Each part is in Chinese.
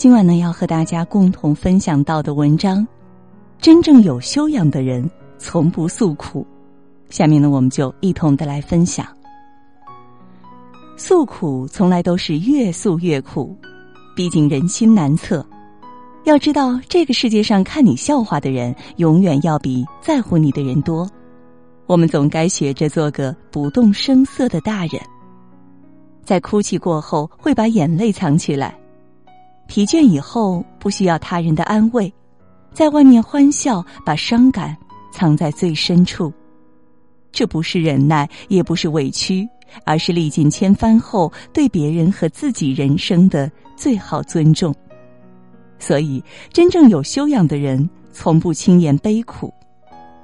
今晚呢，要和大家共同分享到的文章，真正有修养的人从不诉苦。下面呢，我们就一同的来分享。诉苦从来都是越诉越苦，毕竟人心难测。要知道，这个世界上看你笑话的人，永远要比在乎你的人多。我们总该学着做个不动声色的大人，在哭泣过后，会把眼泪藏起来。疲倦以后，不需要他人的安慰，在外面欢笑，把伤感藏在最深处。这不是忍耐，也不是委屈，而是历尽千帆后对别人和自己人生的最好尊重。所以，真正有修养的人，从不轻言悲苦，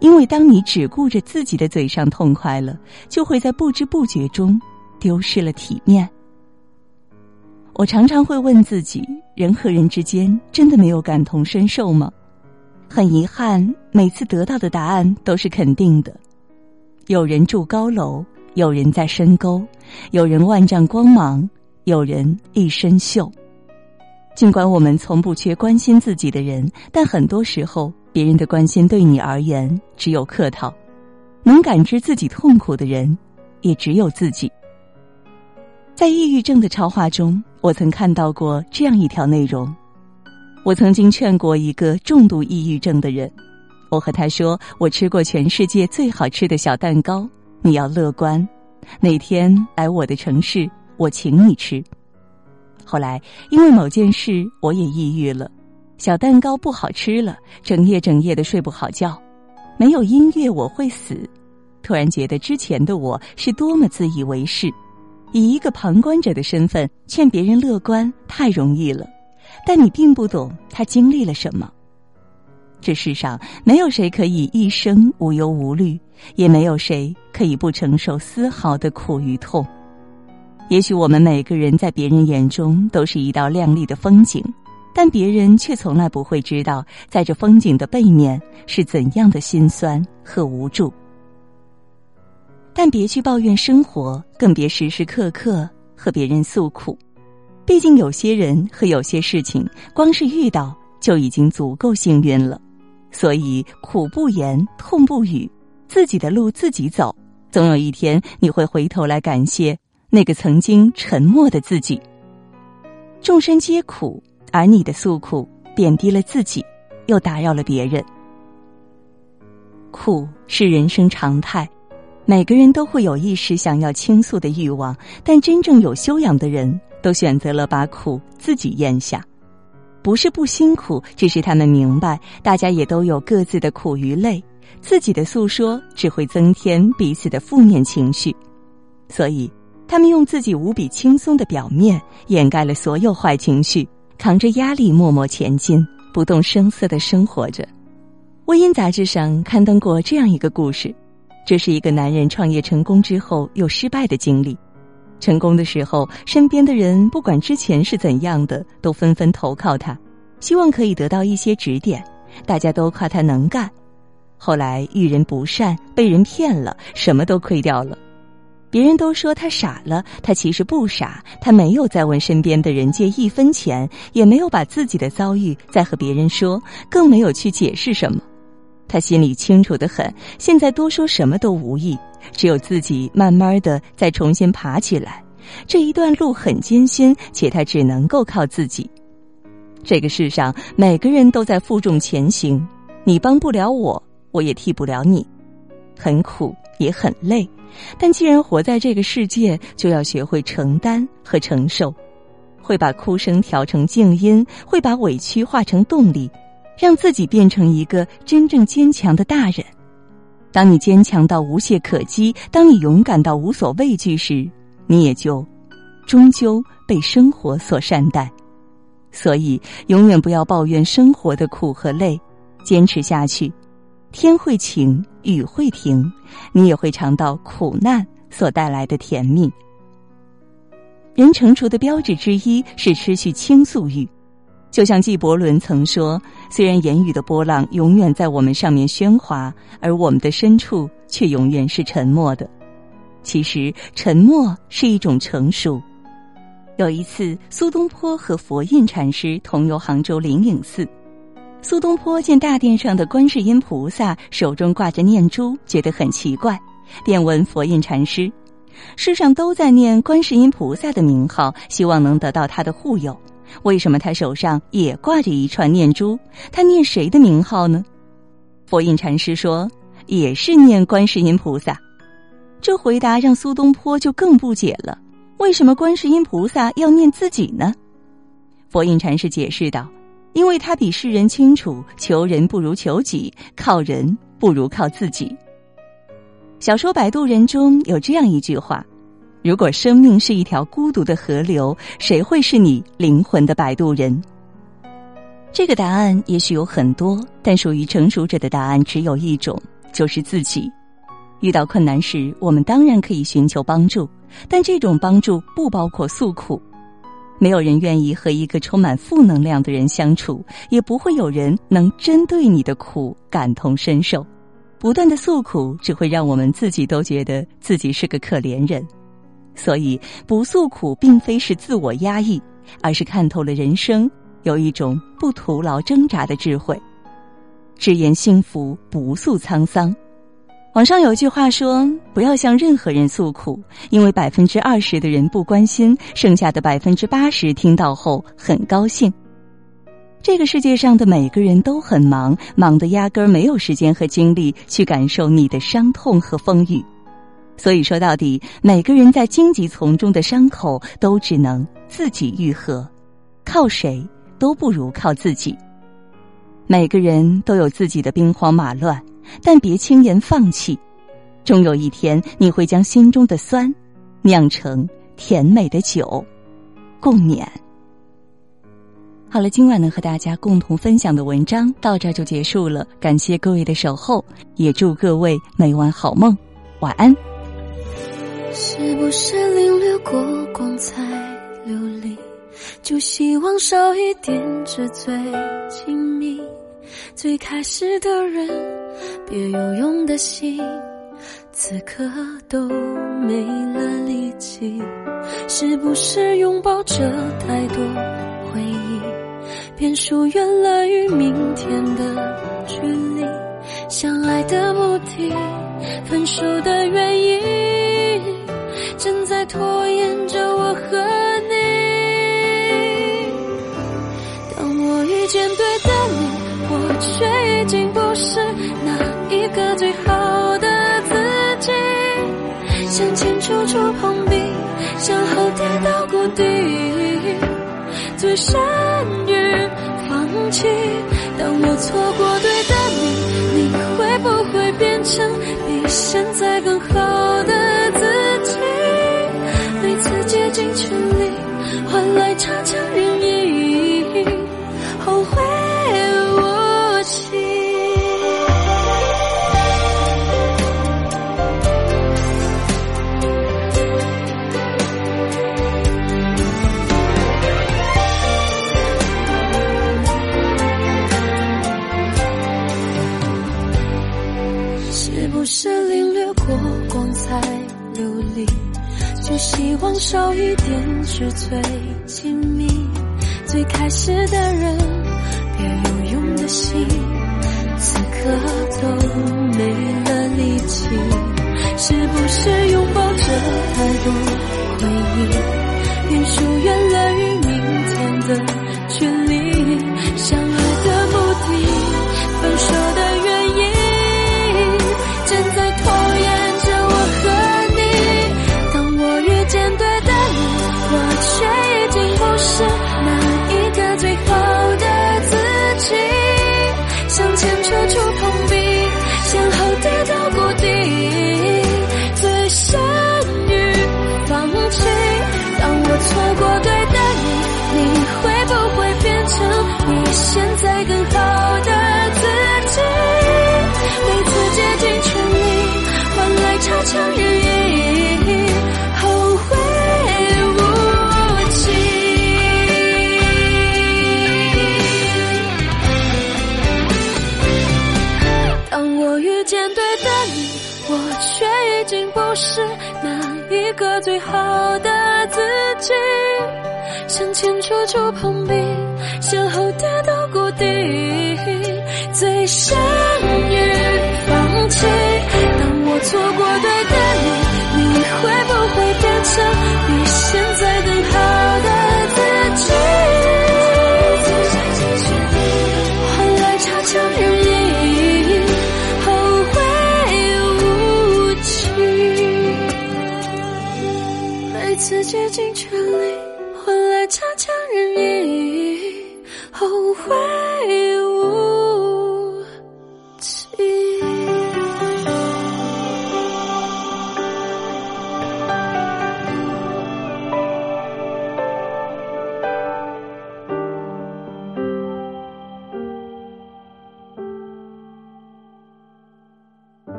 因为当你只顾着自己的嘴上痛快了，就会在不知不觉中丢失了体面。我常常会问自己：人和人之间真的没有感同身受吗？很遗憾，每次得到的答案都是肯定的。有人住高楼，有人在深沟，有人万丈光芒，有人一身锈。尽管我们从不缺关心自己的人，但很多时候，别人的关心对你而言只有客套。能感知自己痛苦的人，也只有自己。在抑郁症的超话中。我曾看到过这样一条内容，我曾经劝过一个重度抑郁症的人，我和他说：“我吃过全世界最好吃的小蛋糕，你要乐观，哪天来我的城市，我请你吃。”后来因为某件事，我也抑郁了，小蛋糕不好吃了，整夜整夜的睡不好觉，没有音乐我会死，突然觉得之前的我是多么自以为是。以一个旁观者的身份劝别人乐观太容易了，但你并不懂他经历了什么。这世上没有谁可以一生无忧无虑，也没有谁可以不承受丝毫的苦与痛。也许我们每个人在别人眼中都是一道亮丽的风景，但别人却从来不会知道，在这风景的背面是怎样的心酸和无助。但别去抱怨生活，更别时时刻刻和别人诉苦。毕竟有些人和有些事情，光是遇到就已经足够幸运了。所以苦不言，痛不语，自己的路自己走。总有一天，你会回头来感谢那个曾经沉默的自己。众生皆苦，而你的诉苦贬低了自己，又打扰了别人。苦是人生常态。每个人都会有一时想要倾诉的欲望，但真正有修养的人都选择了把苦自己咽下，不是不辛苦，只是他们明白，大家也都有各自的苦与累，自己的诉说只会增添彼此的负面情绪，所以他们用自己无比轻松的表面掩盖了所有坏情绪，扛着压力默默前进，不动声色的生活着。微音杂志上刊登过这样一个故事。这是一个男人创业成功之后又失败的经历。成功的时候，身边的人不管之前是怎样的，都纷纷投靠他，希望可以得到一些指点。大家都夸他能干。后来遇人不善，被人骗了，什么都亏掉了。别人都说他傻了，他其实不傻。他没有再问身边的人借一分钱，也没有把自己的遭遇再和别人说，更没有去解释什么。他心里清楚的很，现在多说什么都无益，只有自己慢慢的再重新爬起来。这一段路很艰辛，且他只能够靠自己。这个世上每个人都在负重前行，你帮不了我，我也替不了你，很苦也很累。但既然活在这个世界，就要学会承担和承受，会把哭声调成静音，会把委屈化成动力。让自己变成一个真正坚强的大人。当你坚强到无懈可击，当你勇敢到无所畏惧时，你也就终究被生活所善待。所以，永远不要抱怨生活的苦和累，坚持下去，天会晴，雨会停，你也会尝到苦难所带来的甜蜜。人成熟的标志之一是失去倾诉欲。就像纪伯伦曾说：“虽然言语的波浪永远在我们上面喧哗，而我们的深处却永远是沉默的。其实，沉默是一种成熟。有一次，苏东坡和佛印禅师同游杭州灵隐寺。苏东坡见大殿上的观世音菩萨手中挂着念珠，觉得很奇怪，便问佛印禅师：“世上都在念观世音菩萨的名号，希望能得到他的护佑，为什么他手上也挂着一串念珠？他念谁的名号呢？”佛印禅师说：“也是念观世音菩萨。”这回答让苏东坡就更不解了。为什么观世音菩萨要念自己呢？佛印禅师解释道：“因为他比世人清楚，求人不如求己，靠人不如靠自己。”小说《摆渡人》中有这样一句话：“如果生命是一条孤独的河流，谁会是你灵魂的摆渡人？”这个答案也许有很多，但属于成熟者的答案只有一种，就是自己。遇到困难时，我们当然可以寻求帮助。但这种帮助不包括诉苦，没有人愿意和一个充满负能量的人相处，也不会有人能针对你的苦感同身受。不断的诉苦只会让我们自己都觉得自己是个可怜人，所以不诉苦并非是自我压抑，而是看透了人生，有一种不徒劳挣扎的智慧。只言幸福，不诉沧桑。网上有句话说：“不要向任何人诉苦，因为百分之二十的人不关心，剩下的百分之八十听到后很高兴。”这个世界上的每个人都很忙，忙得压根儿没有时间和精力去感受你的伤痛和风雨。所以说到底，每个人在荆棘丛中的伤口都只能自己愈合，靠谁都不如靠自己。每个人都有自己的兵荒马乱。但别轻言放弃，终有一天你会将心中的酸酿成甜美的酒，共勉。好了，今晚呢和大家共同分享的文章到这就结束了，感谢各位的守候，也祝各位每晚好梦，晚安。是不是领略过光彩流离，就希望少一点纸醉金迷？最开始的人，别有用的心，此刻都没了力气。是不是拥抱着太多回忆，便疏远了与明天的距离？相爱的目的，分手的善于放弃。当我错过对的你，你会不会变成比现在更好希望少一点是最亲密，最开始的人，别有用的心，此刻都没了力气。是不是拥抱着太多回忆，便疏远了与明天的距离？好的自己。向前处处碰壁，向后跌到谷底，最深次竭尽全力。换来差强人意，后悔。